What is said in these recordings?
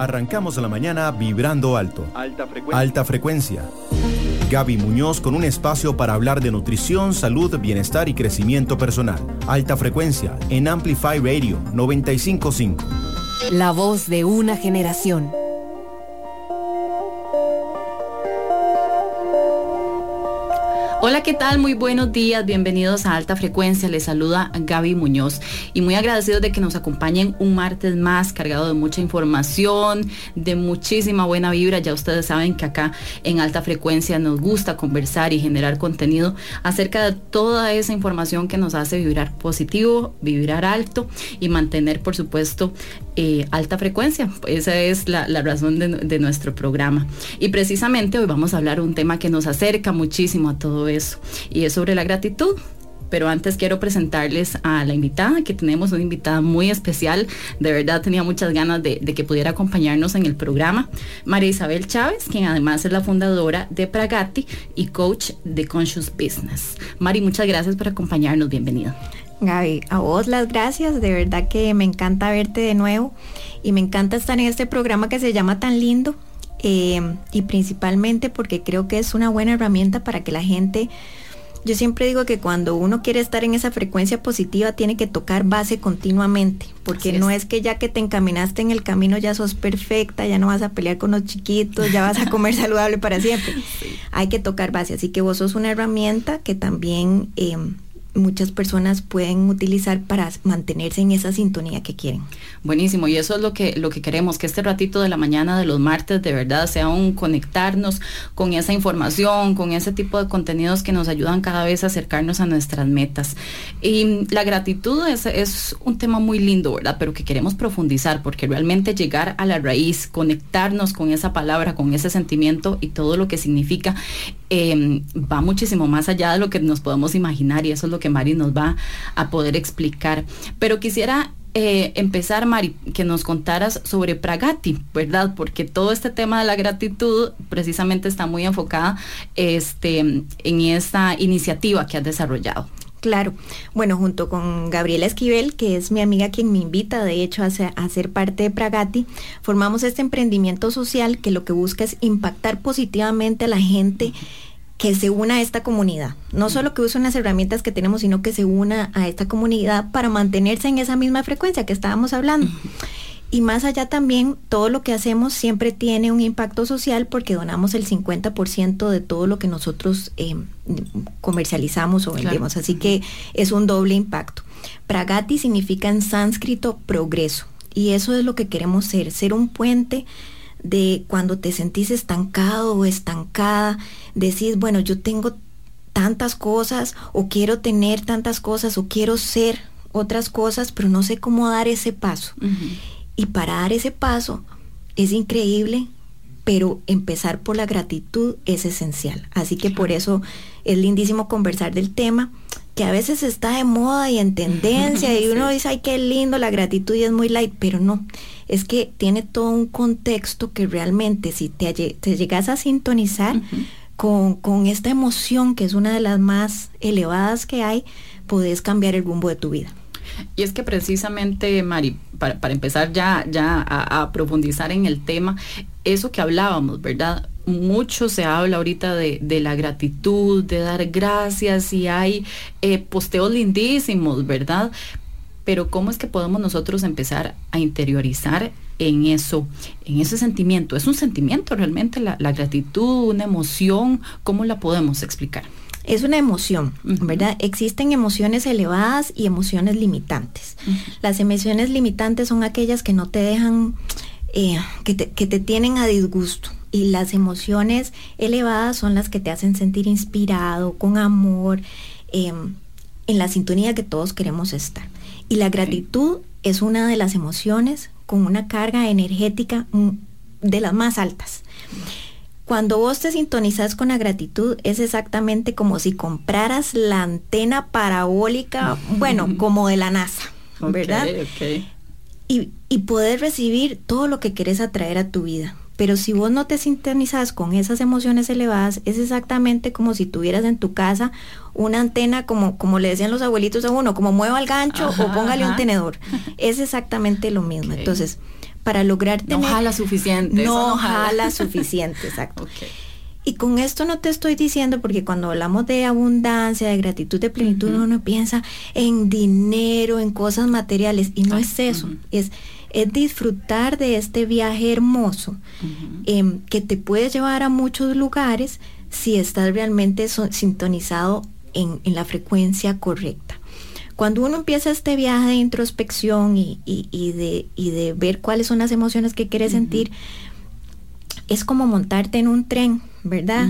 Arrancamos la mañana vibrando alto. Alta frecuencia. Alta frecuencia. Gaby Muñoz con un espacio para hablar de nutrición, salud, bienestar y crecimiento personal. Alta frecuencia en Amplify Radio 955. La voz de una generación. Hola, ¿qué tal? Muy buenos días, bienvenidos a Alta Frecuencia. Les saluda Gaby Muñoz y muy agradecidos de que nos acompañen un martes más cargado de mucha información, de muchísima buena vibra. Ya ustedes saben que acá en Alta Frecuencia nos gusta conversar y generar contenido acerca de toda esa información que nos hace vibrar positivo, vibrar alto y mantener, por supuesto, eh, alta frecuencia. Esa es la, razón de, nuestro programa. Y precisamente hoy vamos a hablar un tema que nos acerca muchísimo a todo eso y es sobre la gratitud. Pero antes quiero presentarles a la invitada, que tenemos una invitada muy especial. De verdad tenía muchas ganas de, que pudiera acompañarnos en el programa. María Isabel Chávez, quien además es la fundadora de Pragati y coach de Conscious Business. Mari, muchas gracias por acompañarnos. Bienvenida. Gaby, a vos las gracias. De verdad que me encanta verte de nuevo y me encanta estar en este programa que se llama Tan Lindo eh, y principalmente porque creo que es una buena herramienta para que la gente, yo siempre digo que cuando uno quiere estar en esa frecuencia positiva tiene que tocar base continuamente, porque no es que ya que te encaminaste en el camino ya sos perfecta, ya no vas a pelear con los chiquitos, ya vas a comer saludable para siempre. Hay que tocar base, así que vos sos una herramienta que también... Eh, muchas personas pueden utilizar para mantenerse en esa sintonía que quieren. Buenísimo, y eso es lo que, lo que queremos, que este ratito de la mañana de los martes de verdad sea un conectarnos con esa información, con ese tipo de contenidos que nos ayudan cada vez a acercarnos a nuestras metas. Y la gratitud es, es un tema muy lindo, ¿verdad? Pero que queremos profundizar, porque realmente llegar a la raíz, conectarnos con esa palabra, con ese sentimiento y todo lo que significa, eh, va muchísimo más allá de lo que nos podemos imaginar y eso es lo que Mari nos va a poder explicar. Pero quisiera eh, empezar, Mari, que nos contaras sobre Pragati, ¿verdad? Porque todo este tema de la gratitud precisamente está muy enfocada este, en esta iniciativa que has desarrollado. Claro. Bueno, junto con Gabriela Esquivel, que es mi amiga quien me invita, de hecho, a ser, parte de Pragati, formamos este emprendimiento social que lo que busca es impactar positivamente a la gente que se una a esta comunidad. No solo que use unas herramientas que tenemos, sino que se una a esta comunidad para mantenerse en esa misma frecuencia que estábamos hablando. Y más allá también, todo lo que hacemos siempre tiene un impacto social porque donamos el 50% de todo lo que nosotros eh, comercializamos o vendemos. Así que es un doble impacto. Pragati significa en sánscrito progreso. Y eso es lo que queremos ser, ser un puente de cuando te sentís estancado o estancada, decís, bueno, yo tengo tantas cosas o quiero tener tantas cosas o quiero ser otras cosas, pero no sé cómo dar ese paso. Y para dar ese paso es increíble, pero empezar por la gratitud es esencial. Así que por eso es lindísimo conversar del tema que a veces está de moda y en tendencia y uno dice, ay, qué lindo la gratitud y es muy light, pero no, es que tiene todo un contexto que realmente si te, te llegas a sintonizar con, con, esta emoción que es una de las más elevadas que hay, podés cambiar el rumbo de tu vida. Y es que precisamente, Mari, para, empezar ya, ya a, profundizar en el tema, eso que hablábamos, ¿verdad? Mucho se habla ahorita de, la gratitud, de dar gracias y hay eh, posteos lindísimos, ¿verdad? Pero ¿cómo es que podemos nosotros empezar a interiorizar en eso, en ese sentimiento? ¿Es un sentimiento realmente la, la gratitud, una emoción? ¿Cómo la podemos explicar? es una emoción, ¿verdad? Existen emociones elevadas y emociones limitantes. Las emociones limitantes son aquellas que no te dejan, eh, que, te, tienen a disgusto. Y las emociones elevadas son las que te hacen sentir inspirado, con amor, em, en la sintonía que todos queremos estar. Y la gratitud es una de las emociones con una carga energética de las más altas. Cuando vos te sintonizas con la gratitud es exactamente como si compraras la antena parabólica, bueno, como de la NASA, ¿verdad? Y, y poder recibir todo lo que quieres atraer a tu vida. Pero si vos no te sintonizas con esas emociones elevadas, es exactamente como si tuvieras en tu casa una antena, como, como le decían los abuelitos a uno, como mueva el gancho o póngale un tenedor. Es exactamente lo mismo. Entonces, para lograr tener... No jala suficiente. No, jala. suficiente, exacto. Y con esto no te estoy diciendo, porque cuando hablamos de abundancia, de gratitud, de plenitud, uno piensa en dinero, en cosas materiales, y no es eso, es, es disfrutar de este viaje hermoso em, que te puede llevar a muchos lugares si estás realmente sintonizado en, la frecuencia correcta. Cuando uno empieza este viaje de introspección y, de, y de, ver cuáles son las emociones que quiere sentir, es como montarte en un tren, ¿verdad?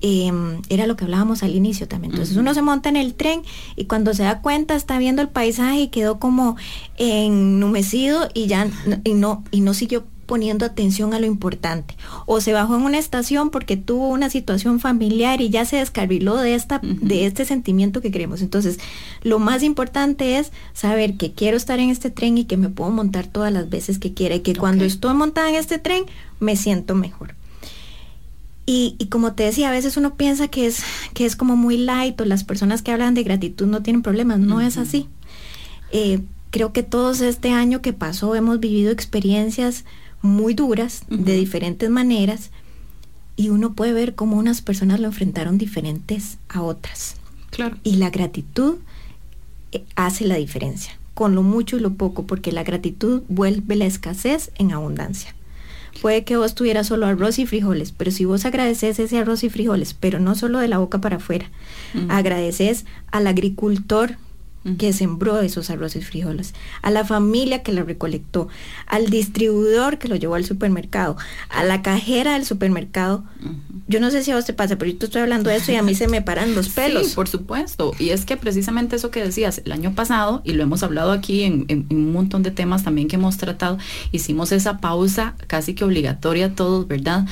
Em, era lo que hablábamos al inicio también. Entonces uno se monta en el tren y cuando se da cuenta está viendo el paisaje y quedó como ennumecido y ya y no, y no siguió poniendo atención a lo importante. O se bajó en una estación porque tuvo una situación familiar y ya se descarriló de, esta, de este sentimiento que queremos. Entonces, lo más importante es saber que quiero estar en este tren y que me puedo montar todas las veces que quiera y que cuando estoy montada en este tren me siento mejor. Y, como te decía, a veces uno piensa que es, que es como muy light o las personas que hablan de gratitud no tienen problemas. No es así. Eh, creo que todos este año que pasó hemos vivido experiencias muy duras, de diferentes maneras, y uno puede ver cómo unas personas lo enfrentaron diferentes a otras. Claro. Y la gratitud eh, hace la diferencia, con lo mucho y lo poco, porque la gratitud vuelve la escasez en abundancia. Puede que vos tuvieras solo arroz y frijoles, pero si vos agradeces ese arroz y frijoles, pero no solo de la boca para afuera, agradeces al agricultor que sembró esos arroz y frijoles, a la familia que lo recolectó, al distribuidor que lo llevó al supermercado, a la cajera del supermercado. Yo no sé si a vos te pasa, pero yo te estoy hablando de eso y a mí se me paran los pelos. Sí, por supuesto. Y es que precisamente eso que decías, el año pasado, y lo hemos hablado aquí en, en un montón de temas también que hemos tratado, hicimos esa pausa casi que obligatoria todos, ¿verdad?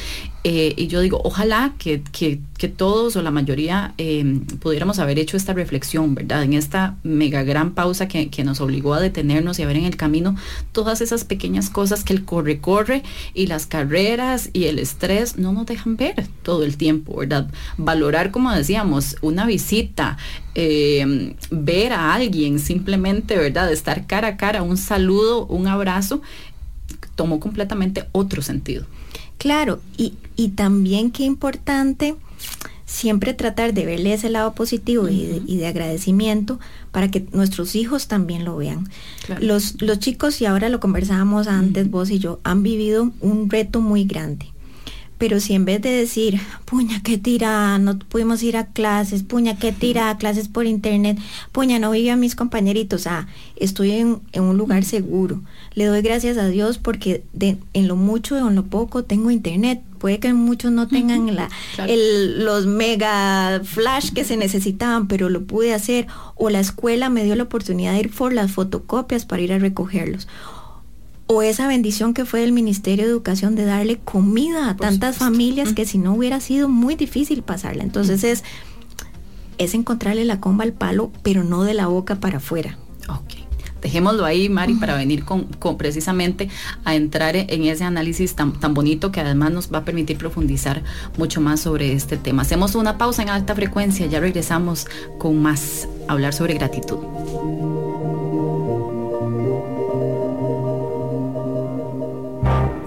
Eh, y yo digo, ojalá que, que, todos o la mayoría em, pudiéramos haber hecho esta reflexión, ¿verdad? En esta mega gran pausa que, nos obligó a detenernos y a ver en el camino todas esas pequeñas cosas que el corre-corre y las carreras y el estrés no nos dejan ver todo el tiempo, ¿verdad? Valorar, como decíamos, una visita, em, ver a alguien simplemente, ¿verdad? Estar cara a cara, un saludo, un abrazo, tomó completamente otro sentido. Claro, y, y también qué importante siempre tratar de verle ese lado positivo y, de, agradecimiento para que nuestros hijos también lo vean. Los, los chicos, y ahora lo conversábamos antes vos y yo, han vivido un reto muy grande. Pero si en vez de decir, puña, qué tira, no pudimos ir a clases, puña, qué tira, clases por internet, puña, no vi a mis compañeritos, ah, estoy en, un lugar seguro. Le doy gracias a Dios porque de, en lo mucho o en lo poco tengo internet. Puede que muchos no tengan la, los mega flash que se necesitaban, pero lo pude hacer. O la escuela me dio la oportunidad de ir por las fotocopias para ir a recogerlos o esa bendición que fue del Ministerio de Educación de darle comida a tantas familias que si no hubiera sido muy difícil pasarla. Entonces es, es encontrarle la comba al palo, pero no de la boca para afuera. Ok. Dejémoslo ahí, Mari, para venir con, precisamente a entrar en ese análisis tan, tan bonito que además nos va a permitir profundizar mucho más sobre este tema. Hacemos una pausa en alta frecuencia, ya regresamos con más, hablar sobre gratitud.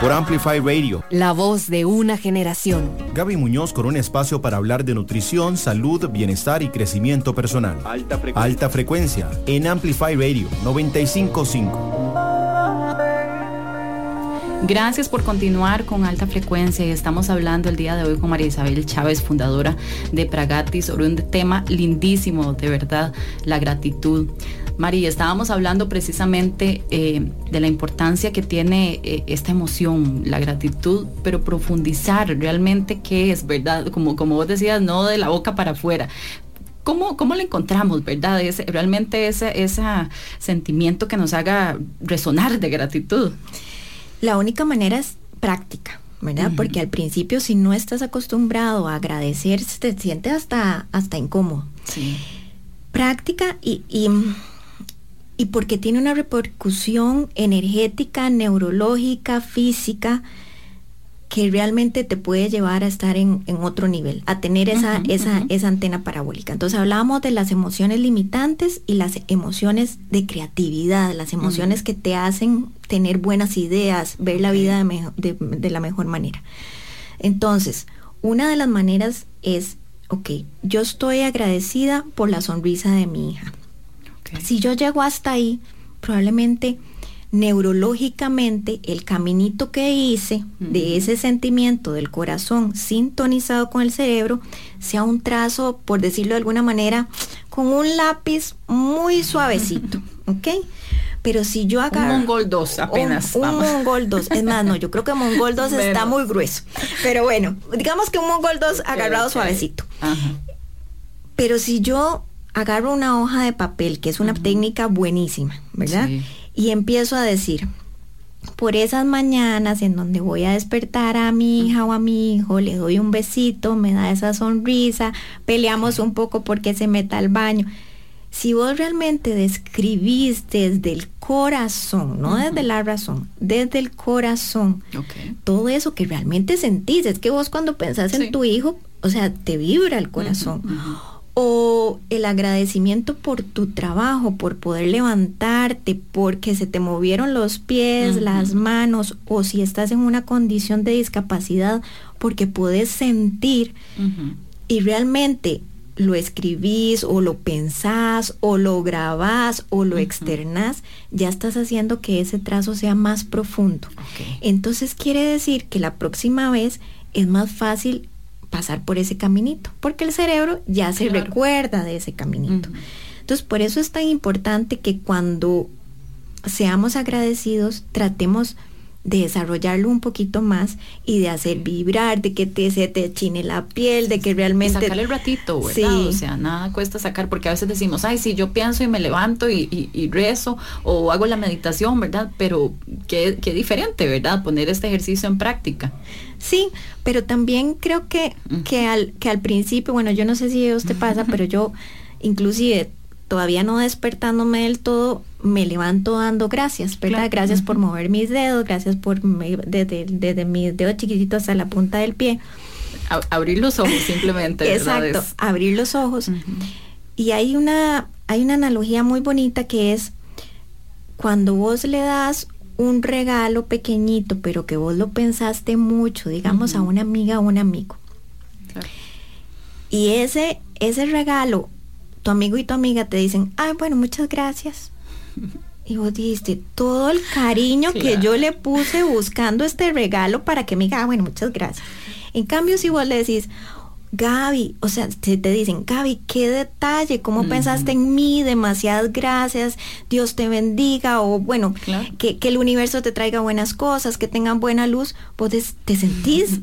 por Amplify Radio. La voz de una generación. Gaby Muñoz con un espacio para hablar de nutrición, salud, bienestar y crecimiento personal. Alta frecuencia. Alta frecuencia en Amplify Radio 955. Gracias por continuar con alta frecuencia y estamos hablando el día de hoy con María Isabel Chávez, fundadora de Pragati, sobre un tema lindísimo, de verdad, la gratitud. María, estábamos hablando precisamente eh, de la importancia que tiene eh, esta emoción, la gratitud, pero profundizar realmente qué es, ¿verdad? Como, como vos decías, no de la boca para afuera, ¿Cómo, ¿Cómo le encontramos, verdad? Es, realmente ese, ese sentimiento que nos haga resonar de gratitud. La única manera es práctica. ¿verdad? Porque al principio si no estás acostumbrado a agradecer, te sientes hasta, hasta incómodo. Sí. Práctica y, y, y, porque tiene una repercusión energética, neurológica, física, que realmente te puede llevar a estar en, otro nivel, a tener esa, esa, esa antena parabólica. Entonces hablábamos de las emociones limitantes y las emociones de creatividad, las emociones que te hacen tener buenas ideas, ver la vida de, de, la mejor manera. Entonces, una de las maneras es, ok, yo estoy agradecida por la sonrisa de mi hija. Si yo llego hasta ahí, probablemente neurológicamente el caminito que hice de ese sentimiento del corazón sintonizado con el cerebro sea un trazo, por decirlo de alguna manera, con un lápiz muy suavecito, ¿ok? Pero si yo agarro... Un Mongol 2 apenas. Un, Mongol 2. Es más, no, yo creo que Mongol 2 está muy grueso. Pero bueno, digamos que un Mongol 2 agarrado suavecito. Pero si yo agarro una hoja de papel, que es una técnica buenísima, ¿verdad? y empiezo a decir, por esas mañanas en donde voy a despertar a mi hija o a mi hijo, le doy un besito, me da esa sonrisa, peleamos un poco porque se meta al baño. Si vos realmente describís desde el corazón, no desde la razón, desde el corazón, todo eso que realmente sentís, es que vos cuando pensás en tu hijo, o sea, te vibra el corazón o el agradecimiento por tu trabajo, por poder levantarte, porque se te movieron los pies, las manos, o si estás en una condición de discapacidad, porque puedes sentir y realmente lo escribís o lo pensás o lo grabás o lo externás, ya estás haciendo que ese trazo sea más profundo. Entonces quiere decir que la próxima vez es más fácil pasar por ese caminito, porque el cerebro ya se recuerda de ese caminito. Entonces, por eso es tan importante que cuando seamos agradecidos, tratemos de desarrollarlo un poquito más y de hacer vibrar, de que te, se te chine la piel, de que realmente... Y sacarle el ratito, ¿verdad? O sea, nada cuesta sacar, porque a veces decimos, ay, sí, yo pienso y me levanto y, rezo o hago la meditación, ¿verdad? Pero qué, qué, diferente, ¿verdad? Poner este ejercicio en práctica. Sí, pero también creo que, que, al, que al principio, bueno, yo no sé si a usted pasa, pero yo inclusive todavía no despertándome del todo, me levanto dando gracias, ¿verdad? Gracias por mover mis dedos, gracias por desde, desde mis dedos chiquititos hasta la punta del pie. abrir los ojos simplemente. Exacto, abrir los ojos. Y hay una, hay una analogía muy bonita que es cuando vos le das un regalo pequeñito, pero que vos lo pensaste mucho, digamos a una amiga o un amigo. Y ese, ese regalo tu amigo y tu amiga te dicen, ay, bueno, muchas gracias. Y vos dijiste, todo el cariño que yo le puse buscando este regalo para que me diga, ah, bueno, muchas gracias. En cambio, si vos le decís, Gaby, o sea, te, te dicen, Gaby, qué detalle, cómo pensaste en mí, demasiadas gracias, Dios te bendiga, o bueno, que, el universo te traiga buenas cosas, que tengan buena luz, vos te sentís,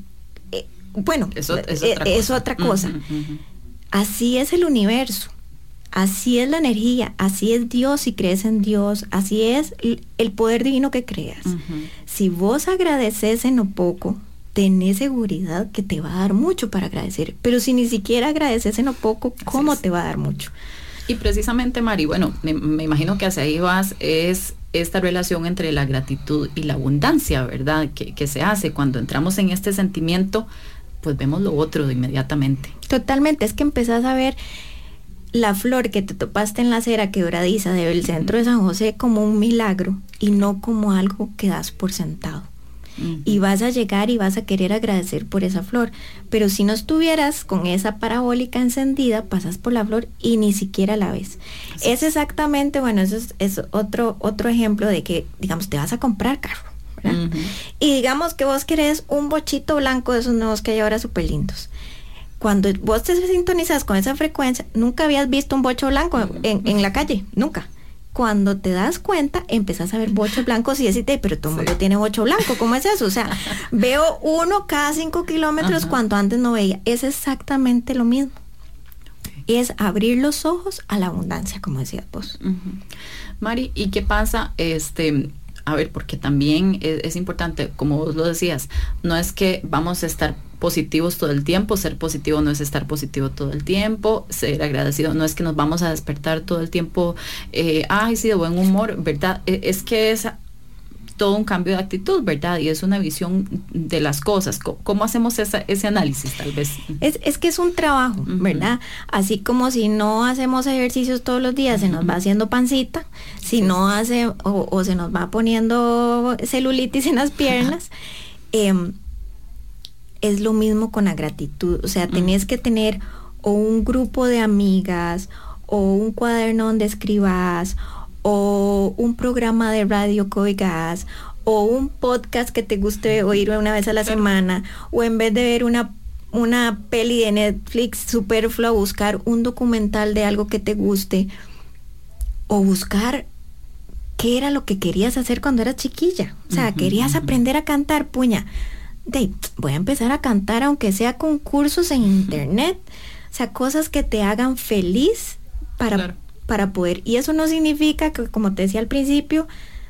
eh, bueno, eso, es otra cosa. Así es el universo. Así es la energía, así es Dios si crees en Dios, así es el poder divino que creas. Si vos agradeces en lo poco, tenés seguridad que te va a dar mucho para agradecer. Pero si ni siquiera agradeces en lo poco, ¿cómo te va a dar mucho? Y precisamente, Mari, bueno, me, imagino que hacia ahí vas, es esta relación entre la gratitud y la abundancia, ¿verdad? Que, que se hace cuando entramos en este sentimiento, pues vemos lo otro de inmediatamente. Totalmente, es que empezás a ver la flor que te topaste en la acera quebradiza del centro de San José como un milagro y no como algo que das por sentado. Y vas a llegar y vas a querer agradecer por esa flor. Pero si no estuvieras con esa parabólica encendida, pasas por la flor y ni siquiera la ves. es exactamente, bueno, eso es, otro, otro ejemplo de que, digamos, te vas a comprar carro, Y digamos que vos querés un bochito blanco de esos nuevos que hay ahora súper lindos. Cuando vos te sintonizas con esa frecuencia, nunca habías visto un bocho blanco en, en la calle, nunca cuando te das cuenta, empezás a ver bochos blancos y decís, pero todo el mundo tiene bocho blanco, ¿cómo es eso? O sea, veo uno cada cinco kilómetros cuando antes no veía. Es exactamente lo mismo. Es abrir los ojos a la abundancia, como decías vos. Mari, ¿y qué pasa? Este, a ver, porque también es, es, importante, como vos lo decías, no es que vamos a estar positivos todo el tiempo. Ser positivo no es estar positivo todo el tiempo. Ser agradecido no es que nos vamos a despertar todo el tiempo, eh, ay, sí, de buen humor, ¿verdad? E, es que es todo un cambio de actitud, ¿verdad? Y es una visión de las cosas. ¿Cómo, hacemos ese análisis, tal vez? Es, que es un trabajo, ¿verdad? Así como si no hacemos ejercicios todos los días, se nos va haciendo pancita, si no hace, o, se nos va poniendo celulitis en las piernas. Em, es lo mismo con la gratitud. O sea, tenés que tener o un grupo de amigas, o un cuaderno donde escribas, o un programa de radio que oigas, o un podcast que te guste oír una vez a la semana, o en vez de ver una, una peli de Netflix superflua, buscar un documental de algo que te guste, o buscar qué era lo que querías hacer cuando eras chiquilla. O sea, querías aprender a cantar, puña voy a empezar a cantar aunque sea concursos en internet, o sea, cosas que te hagan feliz para, para poder. Y eso no significa que, como te decía al principio,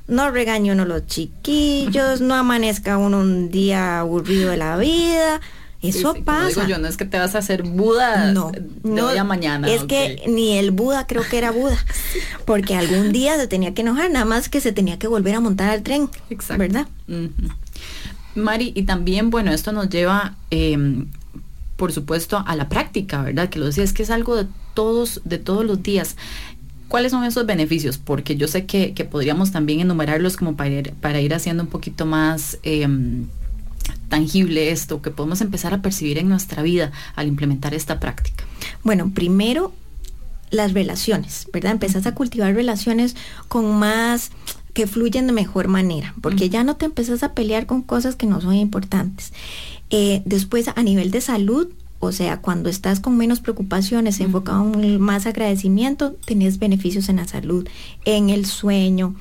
no regaño uno los chiquillos, no amanezca uno un día aburrido de la vida. Eso pasa. Digo yo, no es que te vas a hacer Buda no, de hoy a mañana. Es que ni el Buda creo que era Buda, porque algún día se tenía que enojar, nada más que se tenía que volver a montar al tren, Exacto. ¿verdad? Mari, y también, bueno, esto nos lleva, em, por supuesto, a la práctica, ¿verdad? Que lo decía, es que es algo de todos, de todos los días. ¿Cuáles son esos beneficios? Porque yo sé que, podríamos también enumerarlos como para ir, para ir haciendo un poquito más em, tangible esto, que podemos empezar a percibir en nuestra vida al implementar esta práctica. Bueno, primero las relaciones, ¿verdad? Empezás a cultivar relaciones con más que fluyen de mejor manera, porque ya no te empezás a pelear con cosas que no son importantes. Eh, después, a nivel de salud, o sea, cuando estás con menos preocupaciones, enfocado en más agradecimiento, tenés beneficios en la salud, en el sueño,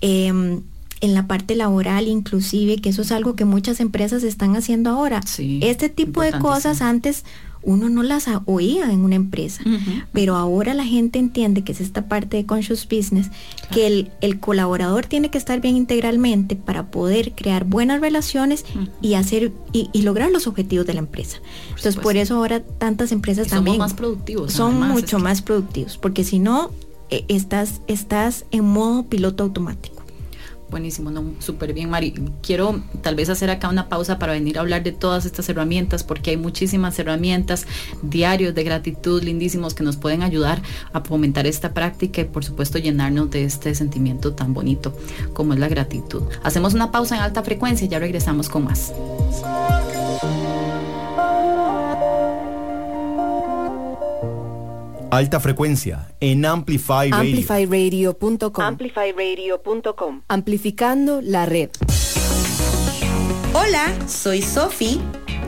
em, en la parte laboral inclusive, que eso es algo que muchas empresas están haciendo ahora. este tipo de cosas antes uno no las oía en una empresa, pero ahora la gente entiende que es esta parte de conscious business, que el, colaborador tiene que estar bien integralmente para poder crear buenas relaciones y hacer y, lograr los objetivos de la empresa. Entonces por eso ahora tantas empresas también más productivos. Son mucho más productivos, porque si no eh, estás estás en modo piloto automático. Buenísimo, súper bien, Mari. Quiero tal vez hacer acá una pausa para venir a hablar de todas estas herramientas, porque hay muchísimas herramientas, diarios de gratitud lindísimos que nos pueden ayudar a fomentar esta práctica y por supuesto llenarnos de este sentimiento tan bonito como es la gratitud. Hacemos una pausa en alta frecuencia y ya regresamos con más. Alta frecuencia en Amplify Radio. Amplifyradio.com. Amplifyradio.com. Amplificando la red. Hola, soy Sofi.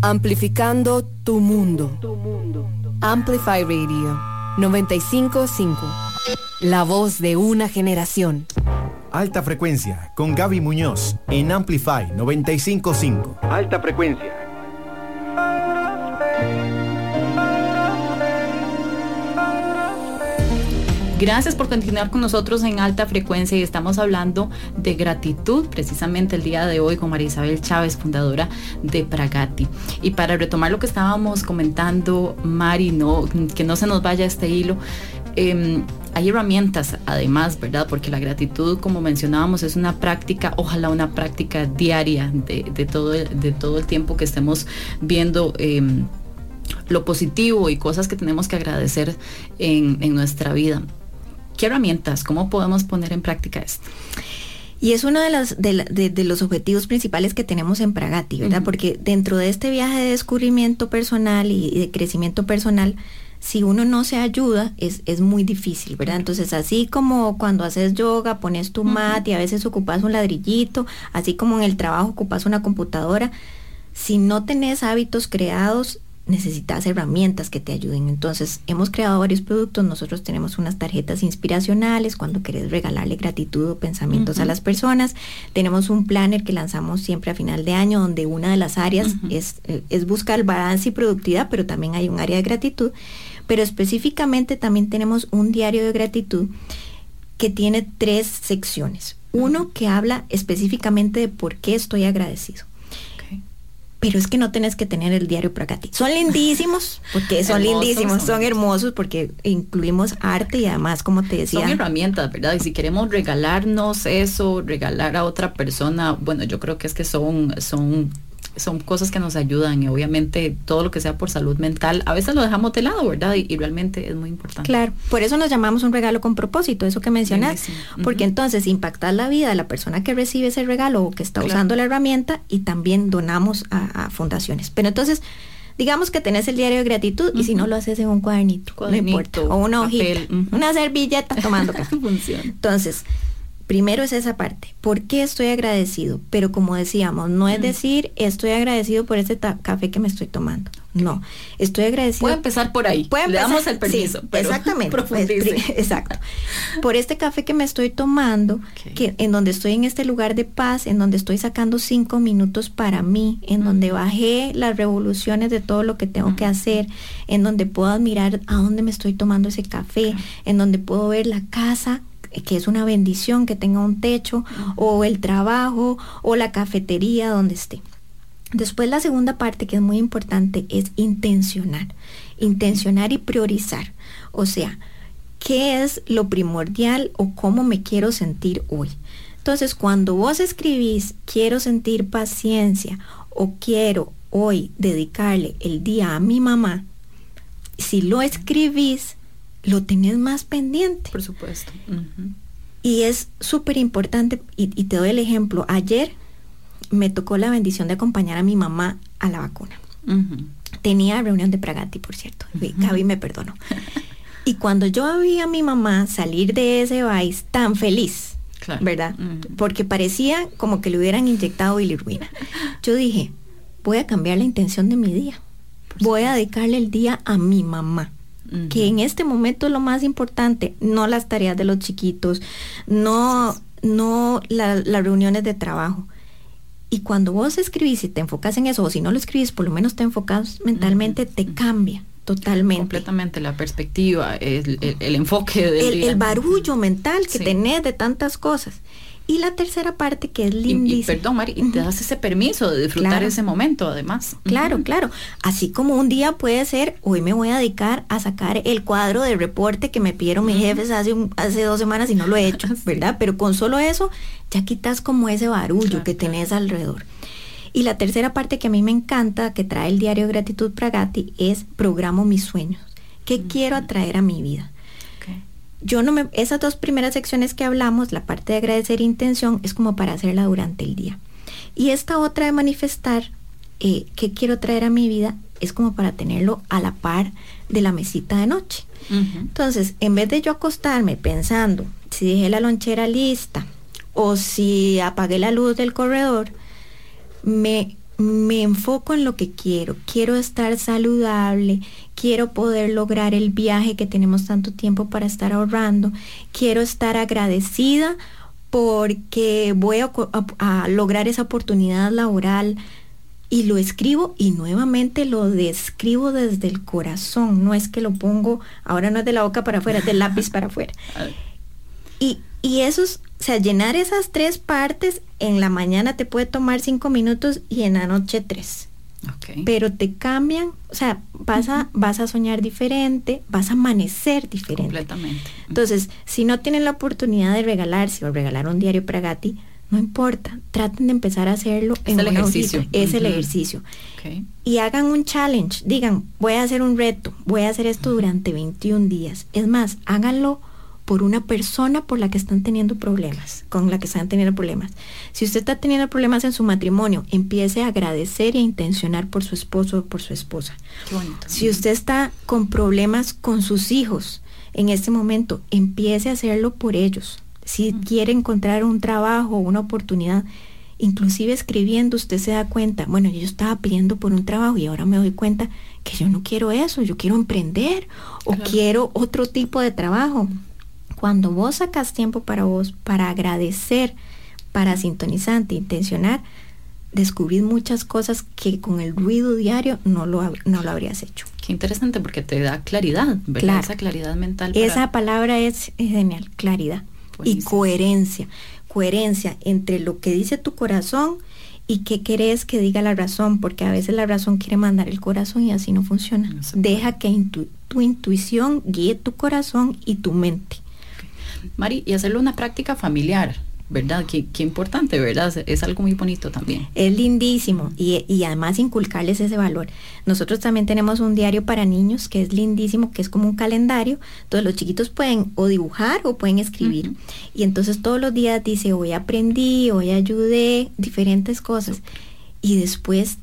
Amplificando tu mundo. Amplify Radio 955. La voz de una generación. Alta frecuencia con Gaby Muñoz en Amplify 955. Alta frecuencia. Gracias por continuar con nosotros en alta frecuencia y estamos hablando de gratitud precisamente el día de hoy con María Isabel Chávez, fundadora de Pragati. Y para retomar lo que estábamos comentando, Mari, no, que no se nos vaya este hilo, em, hay herramientas además, ¿verdad? Porque la gratitud, como mencionábamos, es una práctica, ojalá una práctica diaria de, todo, el, de todo el tiempo que estemos viendo. Em, lo positivo y cosas que tenemos que agradecer en, nuestra vida. ¿Qué herramientas? ¿Cómo podemos poner en práctica esto? Y es uno de los, de, los objetivos principales que tenemos en Pragati, ¿verdad? Porque dentro de este viaje de descubrimiento personal y, de crecimiento personal, si uno no se ayuda, es, es muy difícil, ¿verdad? Entonces, así como cuando haces yoga, pones tu mat y a veces ocupas un ladrillito, así como en el trabajo ocupas una computadora, si no tenés hábitos creados, necesitas herramientas que te ayuden. Entonces, hemos creado varios productos. Nosotros tenemos unas tarjetas inspiracionales cuando querés regalarle gratitud o pensamientos a las personas. Tenemos un planner que lanzamos siempre a final de año, donde una de las áreas es, eh, es buscar balance y productividad, pero también hay un área de gratitud. Pero específicamente también tenemos un diario de gratitud que tiene tres secciones. Uno que habla específicamente de por qué estoy agradecido pero es que no tenés que tener el diario ti. Son lindísimos, porque son lindísimos, son, hermosos, porque incluimos arte y además, como te decía. Son herramientas, ¿verdad? Y si queremos regalarnos eso, regalar a otra persona, bueno, yo creo que es que son, son son cosas que nos ayudan y obviamente todo lo que sea por salud mental, a veces lo dejamos de lado, ¿verdad? Y, realmente es muy importante. Claro, por eso nos llamamos un regalo con propósito, eso que mencionas, porque entonces impactar la vida de la persona que recibe ese regalo o que está usando la herramienta y también donamos a, fundaciones. Pero entonces, digamos que tenés el diario de gratitud y si no lo haces en un cuadernito, no importa, o una hojita, una servilleta tomando café. Entonces, primero es esa parte. ¿Por qué estoy agradecido? Pero como decíamos, no es decir estoy agradecido por ese café que me estoy tomando. No, estoy agradecido. Puede empezar por ahí. Le damos el permiso. exactamente. exacto. Por este café que me estoy tomando, que en donde estoy en este lugar de paz, en donde estoy sacando cinco minutos para mí, en donde bajé las revoluciones de todo lo que tengo que hacer, en donde puedo admirar a dónde me estoy tomando ese café, en donde puedo ver la casa que es una bendición que tenga un techo, o el trabajo, o la cafetería donde esté. Después la segunda parte que es muy importante es intencionar, intencionar y priorizar. O sea, ¿qué es lo primordial o cómo me quiero sentir hoy? Entonces, cuando vos escribís, quiero sentir paciencia o quiero hoy dedicarle el día a mi mamá, si lo escribís, lo tenés más pendiente. Por supuesto. Y es súper importante, y, te doy el ejemplo, ayer me tocó la bendición de acompañar a mi mamá a la vacuna. Tenía reunión de Pragati, por cierto. Gaby me perdonó. y cuando yo vi a mi mamá salir de ese baile tan feliz, ¿verdad? Porque parecía como que le hubieran inyectado bilirruina. Yo dije, voy a cambiar la intención de mi día. Voy a dedicarle el día a mi mamá que en este momento es lo más importante, no las tareas de los chiquitos, no, no las reuniones de trabajo. Y cuando vos escribís y te enfocas en eso, o si no lo escribís, por lo menos te enfocas mentalmente, te cambia totalmente. Completamente la perspectiva, el, enfoque del el, barullo mental que tenés de tantas cosas. Y la tercera parte que es lindísima. Y, perdón, Mari, te das ese permiso de disfrutar ese momento, además. Claro, claro. Así como un día puede ser, hoy me voy a dedicar a sacar el cuadro de reporte que me pidieron mis jefes hace, hace dos semanas y no lo he hecho, ¿verdad? Pero con solo eso, ya quitas como ese barullo que tenés alrededor. Y la tercera parte que a mí me encanta, que trae el diario Gratitud Pragati, es programo mis sueños. ¿Qué quiero atraer a mi vida? Yo no me, esas dos primeras secciones que hablamos, la parte de agradecer intención, es como para hacerla durante el día. Y esta otra de manifestar, eh, que quiero traer a mi vida, es como para tenerlo a la par de la mesita de noche. Entonces, en vez de yo acostarme pensando si dejé la lonchera lista o si apagué la luz del corredor, me me enfoco en lo que quiero. Quiero estar saludable, quiero poder lograr el viaje que tenemos tanto tiempo para estar ahorrando, quiero estar agradecida porque voy a, lograr esa oportunidad laboral y lo escribo y nuevamente lo describo desde el corazón, no es que lo pongo, ahora no es de la boca para afuera, es del lápiz para afuera. Y, y eso es, o sea, llenar esas tres partes en la mañana te puede tomar cinco minutos y en la noche tres. pero te cambian, o sea, vas a, vas a soñar diferente, vas a amanecer diferente. Completamente. Entonces, si no tienen la oportunidad de regalarse o regalar un diario para Gatti, no importa, traten de empezar a hacerlo es en el ejercicio. Es el ejercicio. Y hagan un challenge, digan, voy a hacer un reto, voy a hacer esto durante 21 días. Es más, háganlo por una persona por la que están teniendo problemas, con la que están teniendo problemas. Si usted está teniendo problemas en su matrimonio, empiece a agradecer e intencionar por su esposo o por su esposa. Si usted está con problemas con sus hijos en este momento, empiece a hacerlo por ellos. Si quiere encontrar un trabajo o una oportunidad, inclusive escribiendo usted se da cuenta, bueno, yo estaba pidiendo por un trabajo y ahora me doy cuenta que yo no quiero eso, yo quiero emprender o quiero otro tipo de trabajo. Cuando vos sacas tiempo para vos, para agradecer, para sintonizarte, intencionar, descubrís muchas cosas que con el ruido diario no lo, no lo habrías hecho. Qué interesante porque te da claridad, ¿verdad? Esa claridad mental. Esa palabra es, genial, claridad. Y coherencia. Coherencia entre lo que dice tu corazón y qué querés que diga la razón, porque a veces la razón quiere mandar el corazón y así no funciona. Deja que tu intuición guíe tu corazón y tu mente. Mari, y hacerlo una práctica familiar, ¿verdad? Qué, importante, ¿verdad? Es algo muy bonito también. Es lindísimo y, además inculcarles ese valor. Nosotros también tenemos un diario para niños que es lindísimo, que es como un calendario. Entonces los chiquitos pueden o dibujar o pueden escribir. Y entonces todos los días dice, hoy aprendí, hoy ayudé, diferentes cosas. Y después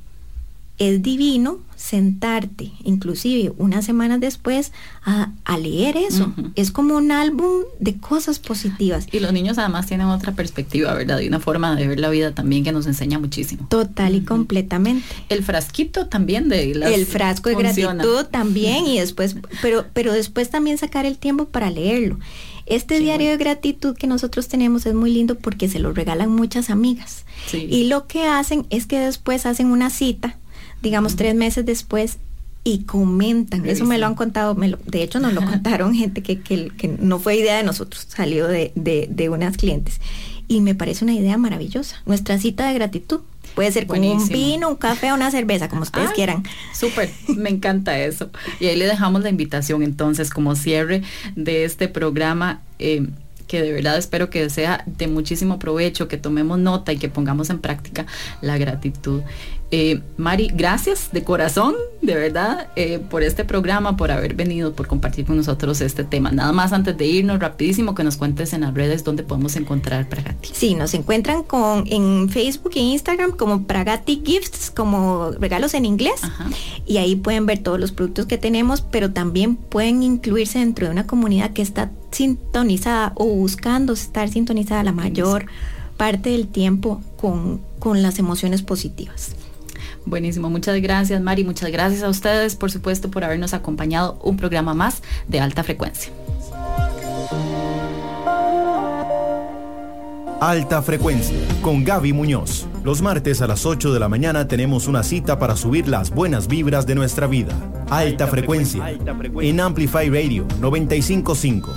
es divino sentarte, inclusive unas semanas después, a, leer eso. Es como un álbum de cosas positivas. Y los niños además tienen otra perspectiva, ¿verdad? Y una forma de ver la vida también que nos enseña muchísimo. Total y completamente. El frasquito también de las El frasco de gratitud también y después, pero, pero después también sacar el tiempo para leerlo. Este diario de gratitud que nosotros tenemos es muy lindo porque se lo regalan muchas amigas. Y lo que hacen es que después hacen una cita digamos, tres meses después y comentan. Eso me lo han contado, me de hecho nos lo contaron gente que, que, no fue idea de nosotros, salió de, de, unas clientes. Y me parece una idea maravillosa. Nuestra cita de gratitud. Puede ser con un vino, un café o una cerveza, como ustedes quieran. Súper, me encanta eso. Y ahí le dejamos la invitación entonces como cierre de este programa. Eh, que de verdad espero que sea de muchísimo provecho, que tomemos nota y que pongamos en práctica la gratitud. Eh, Mari, gracias de corazón, de verdad, eh, por este programa, por haber venido, por compartir con nosotros este tema. Nada más antes de irnos, rapidísimo, que nos cuentes en las redes dónde podemos encontrar Pragati. Sí, nos encuentran con, en Facebook e Instagram como Pragati Gifts, como regalos en inglés. Y ahí pueden ver todos los productos que tenemos, pero también pueden incluirse dentro de una comunidad que está sintonizada o buscando estar sintonizada la mayor parte del tiempo con, con las emociones positivas. Buenísimo, muchas gracias Mari, muchas gracias a ustedes por supuesto por habernos acompañado un programa más de alta frecuencia. Alta Frecuencia con Gaby Muñoz. Los martes a las 8 de la mañana tenemos una cita para subir las buenas vibras de nuestra vida. Alta, frecuencia, en Amplify Radio 955.